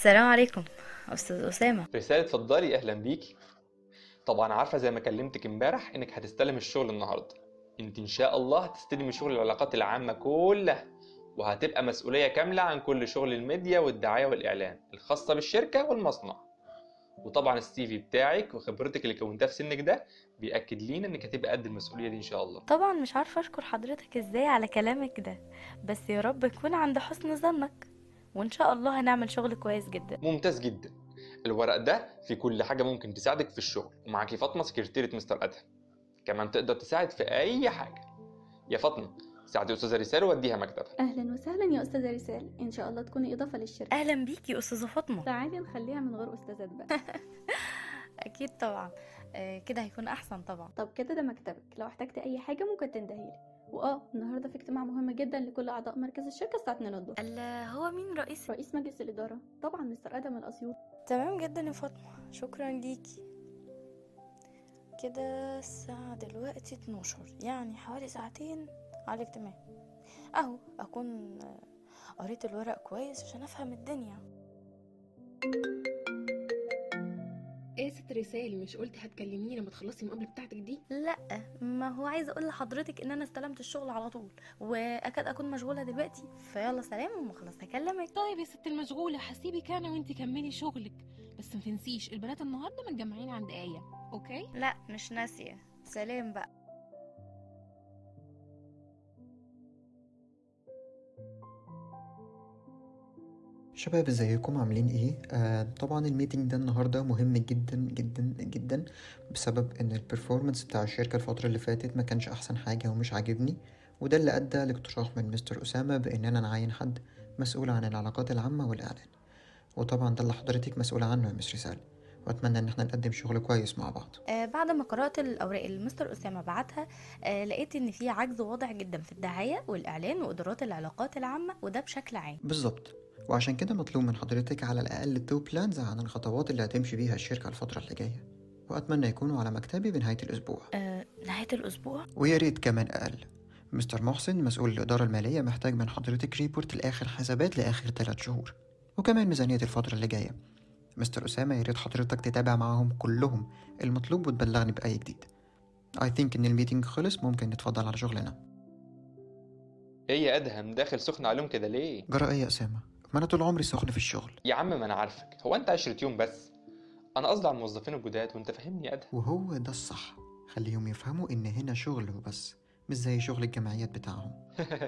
السلام عليكم أستاذ أسامة. رسالة اتفضلي أهلا بيكي. طبعا عارفة زي ما كلمتك امبارح إنك هتستلم الشغل النهاردة. أنت إن شاء الله هتستلمي شغل العلاقات العامة كلها وهتبقى مسؤولية كاملة عن كل شغل الميديا والدعاية والإعلان الخاصة بالشركة والمصنع. وطبعا السي في بتاعك وخبرتك اللي كونتها في سنك ده بيأكد لينا إنك هتبقى قد المسؤولية دي إن شاء الله. طبعا مش عارفة أشكر حضرتك إزاي على كلامك ده بس يا رب يكون عند حسن ظنك. وإن شاء الله هنعمل شغل كويس جدا. ممتاز جدا. الورق ده فيه كل حاجة ممكن تساعدك في الشغل. ومعاكي فاطمة سكرتيرة مستر أدهم. كمان تقدر تساعد في أي حاجة. يا فاطمة ساعدي أستاذة رسالة ووديها مكتبها. أهلا وسهلا يا أستاذة رسال إن شاء الله تكوني إضافة للشركة. أهلا بيكي أستاذة فاطمة. تعالي نخليها من غير أستاذات بقى. أكيد طبعا. آه كده هيكون أحسن طبعا. طب كده ده مكتبك. لو احتجت أي حاجة ممكن تندهيلي وآه النهارده في اجتماع مهم جدا لكل أعضاء مركز الشركة الساعة 2 الظهر ال- هو مين رئيس؟ رئيس مجلس الإدارة. طبعا مستر آدم الأسيوط. تمام جدا يا فاطمة. شكرا ليكي. كده الساعة دلوقتي 12 يعني حوالي ساعتين على الاجتماع. أهو أكون قريت الورق كويس عشان أفهم الدنيا. إيه ست رسالة مش قلتي هتكلميني لما تخلصي المقابلة بتاعتك دي؟ لأ. ما هو عايزه أقول لحضرتك إن أنا استلمت الشغل على طول وأكاد أكون مشغولة دلوقتي. فيلا سلام وما خلاص هكلمك. طيب يا ست المشغولة هسيبك أنا وانتي كملي شغلك. بس ما تنسيش البنات النهارده متجمعين عند آية okay؟ لا مش ناسية. سلام بقى. شباب ازيكم؟ عاملين إيه؟ آه طبعا ال meeting ده النهارده مهم جدا جدا جدا بسبب إن ال performance بتاع الشركة الفترة اللي فاتت ما كانش أحسن حاجة ومش عاجبني وده اللي أدى لاقتراح من مستر أسامة بإننا نعين حد مسؤول عن العلاقات العامة والإعلان. وطبعا ده اللي حضرتك مسؤولة عنه يا مس رسال وأتمنى إن إحنا نقدم شغل كويس مع بعض. آه بعد ما قرأت الأوراق اللي مستر أسامة بعتها آه لقيت إن في عجز واضح جدا في الدعاية والإعلان وإدارات العلاقات العامة وده بشكل عام. بالظبط. وعشان كده مطلوب من حضرتك على الأقل two plans عن الخطوات اللي هتمشي بيها الشركة الفترة اللي جاية وأتمنى يكونوا على مكتبي بنهاية الأسبوع. آه نهاية الأسبوع؟ ويا ريت كمان أقل. مستر محسن مسؤول الإدارة المالية محتاج من حضرتك report لآخر حسابات لآخر ثلاث شهور وكمان ميزانية الفترة اللي جاية. مستر أسامة يا ريت حضرتك تتابع معاهم كلهم. المطلوب وتبلغني بأي جديد. I think إن ال meeting خلص ممكن نتفضل على شغلنا. إيه يا أدهم؟ داخل سخن عليهم كده ليه؟ جرى إيه يا أسامة؟ ما أنا طول عمري سخن في الشغل. يا عم ما أنا عارفك. هو أنت عشرة يوم بس؟ أنا قصدي على الموظفين الجداد وأنت فاهمني يا أدهم. وهو ده الصح. خليهم يفهموا إن هنا شغل وبس مش زي شغل الجمعيات بتاعهم.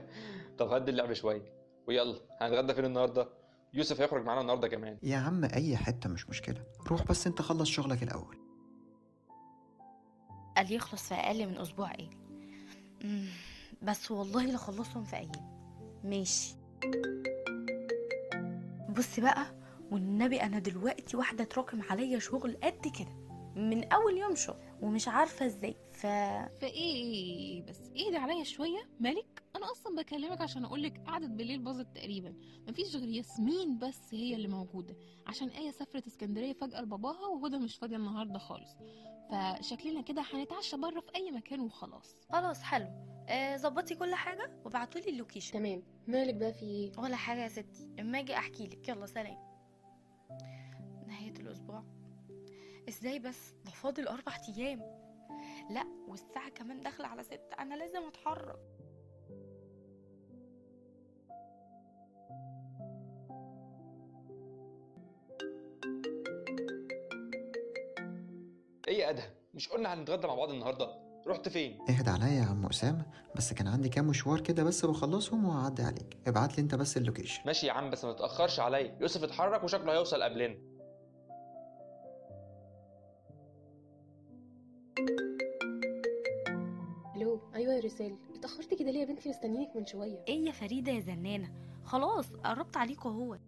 طب هدي اللعب شوية. ويلا هنتغدى فين النهارده؟ يوسف هيخرج معانا النهارده كمان. يا عم أي حتة مش مشكلة. روح بس أنت خلص شغلك الأول. قال يخلص في أقل من أسبوع إيه؟ مم، بس والله لخلصهم في أيام ماشي. بص بقى والنبي أنا دلوقتي واحدة تراكم عليا شغل قد كده من أول يوم شغل ومش عارفة إزاي ف فإيه بس اهدي عليا شوية؟ مالك؟ أنا أصلا بكلمك عشان أقولك قعدة بالليل باظت تقريبا. مفيش غير ياسمين بس هي اللي موجودة. عشان آية سافرت اسكندرية فجأة لباباها وهدى مش فاضية النهاردة خالص. فشكلنا كده هنتعشى بره في أي مكان وخلاص. خلاص حلو. آه، ظبطي كل حاجة وابعتولي اللوكيشن. تمام. مالك بقى في إيه؟ ولا حاجة يا ستي. اما أجي احكي لك يلا سلام. نهاية الأسبوع. إزاي بس؟ ده فاضل أربع أيام. لا والساعة كمان داخلة على ستة. أنا لازم أتحرك. مش قلنا هنتغدى مع بعض النهارده. رحت فين؟ اهدى عليا يا عم أسامة بس كان عندي كام مشوار كده بس بخلصهم وهعدي عليك. ابعت لي أنت بس اللوكيشن. ماشي يا عم بس ما تتأخرش عليا. يوسف اتحرك وشكله هيوصل قبلنا. ألو أيوه يا رسال. اتاخرتي كده ليه يا بنتي؟ مستنيينك من شوية. إيه يا فريدة يا زنانة؟ خلاص قربت عليكوا اهو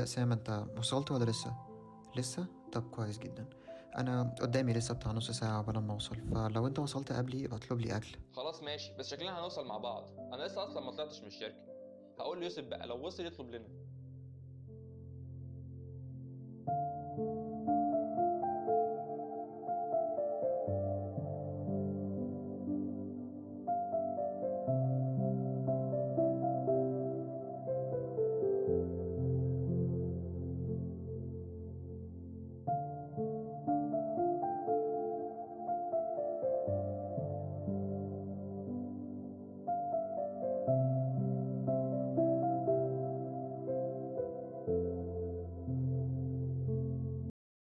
يا أسامة أنت وصلت ولا لسه؟ لسه؟ طب كويس جدا. أنا قدامي لسه بتاع نص ساعة قبل ما أوصل فلو أنت وصلت قبلي يبقى اطلب لي أكل. خلاص ماشي بس شكلنا هنوصل مع بعض. أنا لسه أصلا ما طلعتش من الشركة. هقول ليوسف بقى لو وصل يطلب لنا.